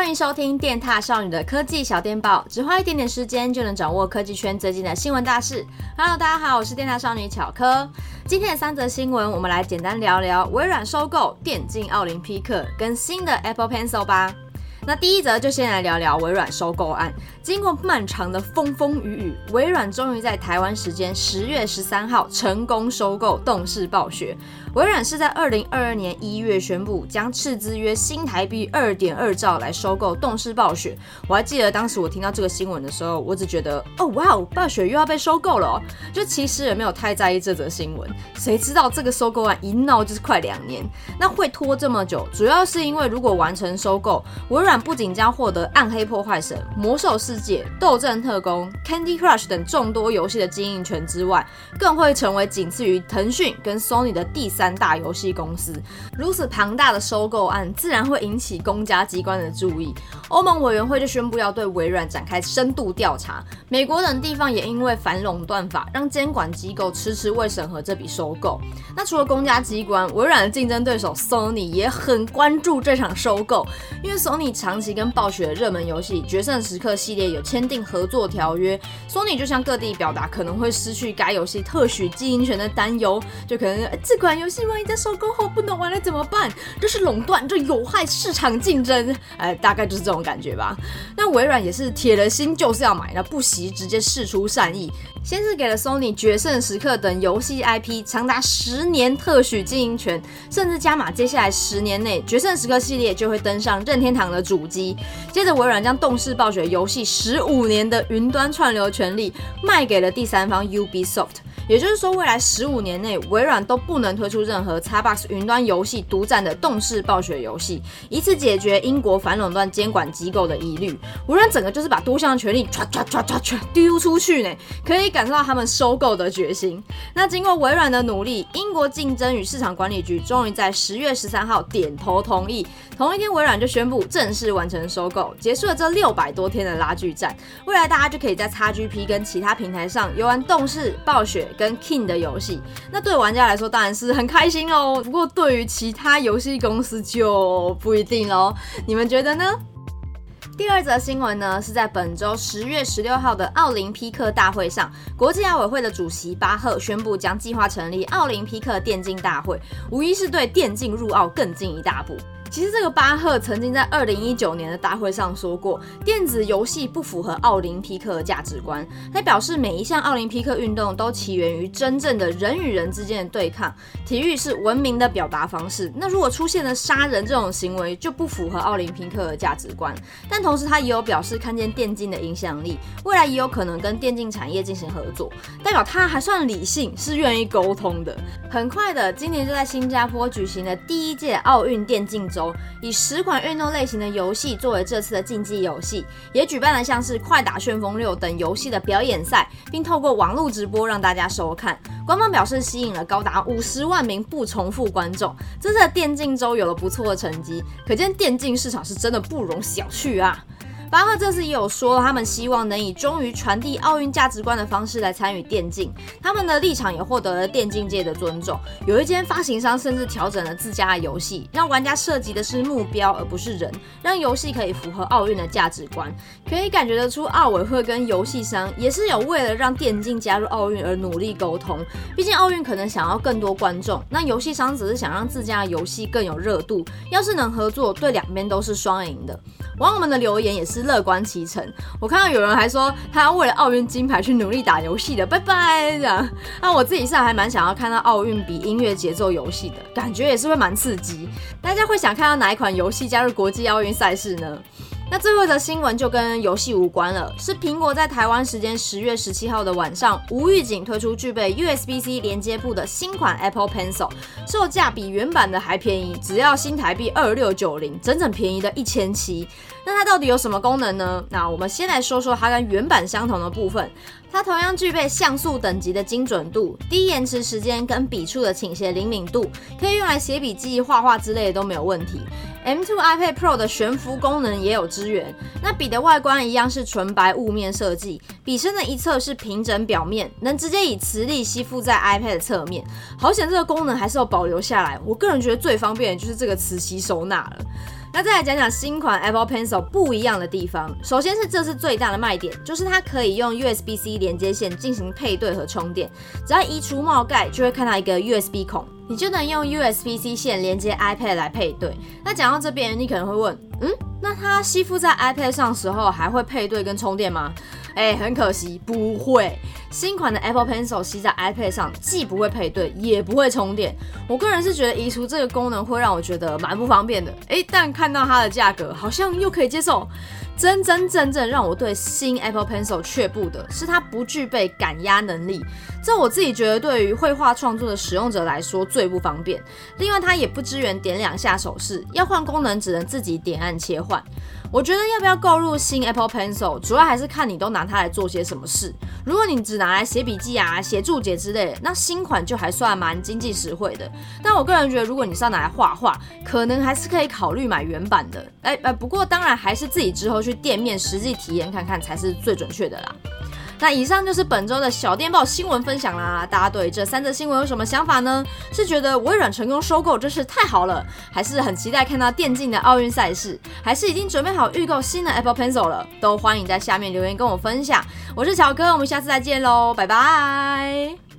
欢迎收听电踏少女的科技小电报，只花一点点时间就能掌握科技圈最近的新闻大事。Hello，大家好，我是电踏少女巧科。今天的三则新闻，我们来简单聊聊微软收购电竞奥林匹克跟新的 Apple Pencil 吧。那第一则就先来聊聊微软收购案。经过漫长的风风雨雨，微软终于在台湾时间十月十三号成功收购动视暴雪。微软是在二零二二年一月宣布将斥资约新台币二点二兆来收购动视暴雪。我还记得当时我听到这个新闻的时候，我只觉得哦哇哦，暴雪又要被收购了哦，就其实也没有太在意这则新闻。谁知道这个收购案一闹就是快两年，那会拖这么久，主要是因为如果完成收购，微软。不仅将获得《暗黑破坏神》《魔兽世界》《斗阵特工》《Candy Crush》等众多游戏的经营权之外，更会成为仅次于腾讯跟 Sony 的第三大游戏公司。如此庞大的收购案，自然会引起公家机关的注意。欧盟委员会就宣布要对微软展开深度调查。美国等地方也因为反垄断法，让监管机构迟迟未审核这笔收购。那除了公家机关，微软的竞争对手 Sony 也很关注这场收购，因为 Sony 长期跟暴雪的热门游戏《决胜时刻》系列有签订合作条约，Sony 就向各地表达可能会失去该游戏特许经营权的担忧，就可能这款游戏万一在收购后不能玩了怎么办？这是垄断，这有害市场竞争，哎，大概就是这种感觉吧。那微软也是铁了心就是要买，那不惜直接试出善意，先是给了 Sony《决胜时刻》等游戏 IP 长达十年特许经营权，甚至加码接下来十年内《决胜时刻》系列就会登上任天堂的主机，接着微软将动视暴雪游戏十五年的云端串流权利卖给了第三方 UBsoft。也就是说，未来十五年内，微软都不能推出任何 Xbox 云端游戏独占的动视暴雪游戏，以此解决英国反垄断监管机构的疑虑。微软整个就是把多项权利唰唰唰唰唰丢出去呢，可以感受到他们收购的决心。那经过微软的努力，英国竞争与市场管理局终于在十月十三号点头同意。同一天，微软就宣布正式完成收购，结束了这六百多天的拉锯战。未来大家就可以在 XGP 跟其他平台上游玩动视暴雪跟 King 的游戏，那对玩家来说当然是很开心哦。不过对于其他游戏公司就不一定喽。你们觉得呢？第二则新闻呢，是在本周十月十六号的奥林匹克大会上，国际奥委会的主席巴赫宣布将计划成立奥林匹克电竞大会，无疑是对电竞入奥更进一大步。其实这个巴赫曾经在二零一九年的大会上说过，电子游戏不符合奥林匹克的价值观。他表示，每一项奥林匹克运动都起源于真正的人与人之间的对抗，体育是文明的表达方式。那如果出现了杀人这种行为，就不符合奥林匹克的价值观。但同时，他也有表示看见电竞的影响力，未来也有可能跟电竞产业进行合作，代表他还算理性，是愿意沟通的。很快的，今年就在新加坡举行了第一届奥运电竞周。以十款运动类型的游戏作为这次的竞技游戏，也举办了像是《快打旋风六》等游戏的表演赛，并透过网络直播让大家收看。官方表示吸引了高达五十万名不重复观众，这次的电竞周有了不错的成绩，可见电竞市场是真的不容小觑啊！巴赫这次也有说，他们希望能以忠于传递奥运价值观的方式来参与电竞。他们的立场也获得了电竞界的尊重。有一间发行商甚至调整了自家的游戏，让玩家涉及的是目标而不是人，让游戏可以符合奥运的价值观。可以感觉得出，奥委会跟游戏商也是有为了让电竞加入奥运而努力沟通。毕竟奥运可能想要更多观众，那游戏商只是想让自家的游戏更有热度。要是能合作，对两边都是双赢的。网友们的留言也是乐观其成。我看到有人还说他要为了奥运金牌去努力打游戏的，拜拜这样。那我自己是还蛮想要看到奥运比音乐节奏游戏的感觉，也是会蛮刺激。大家会想看到哪一款游戏加入国际奥运赛事呢？那最后的新闻就跟游戏无关了，是苹果在台湾时间十月十七号的晚上无预警推出具备 USB-C 连接部的新款 Apple Pencil，售价比原版的还便宜，只要新台币二六九零，整整便宜的一千七。那它到底有什么功能呢？那我们先来说说它跟原版相同的部分，它同样具备像素等级的精准度、低延迟时间跟笔触的倾斜灵敏度，可以用来写笔记、画画之类的都没有问题。M2 iPad Pro 的悬浮功能也有支援。那笔的外观一样是纯白雾面设计，笔身的一侧是平整表面，能直接以磁力吸附在 iPad 的侧面。好险这个功能还是有保留下来。我个人觉得最方便的就是这个磁吸收纳了。那再来讲讲新款 Apple Pencil 不一样的地方。首先是这是最大的卖点，就是它可以用 USB-C 连接线进行配对和充电。只要移除帽盖，就会看到一个 USB 孔，你就能用 USB-C 线连接 iPad 来配对。那讲到这边，你可能会问，嗯，那它吸附在 iPad 上时候还会配对跟充电吗？哎，很可惜，不会。新款的 Apple Pencil 吸在 iPad 上，既不会配对，也不会充电。我个人是觉得移除这个功能会让我觉得蛮不方便的。哎，但看到它的价格，好像又可以接受。真真正正让我对新 Apple Pencil 却步的是它不具备感压能力，这我自己觉得对于绘画创作的使用者来说最不方便。另外，它也不支援点两下手势，要换功能只能自己点按切换。我觉得要不要购入新 Apple Pencil，主要还是看你都拿它来做些什么事。如果你只拿来写笔记啊、写注解之类的，那新款就还算蛮经济实惠的。但我个人觉得，如果你是要拿来画画，可能还是可以考虑买原版的。哎哎，不过当然还是自己之后去去店面实际体验看看才是最准确的啦。那以上就是本周的小电报新闻分享啦，大家对这三则新闻有什么想法呢？是觉得微软成功收购真是太好了，还是很期待看到电竞的奥运赛事，还是已经准备好预购新的 Apple Pencil 了？都欢迎在下面留言跟我分享。我是巧科，我们下次再见喽，拜拜。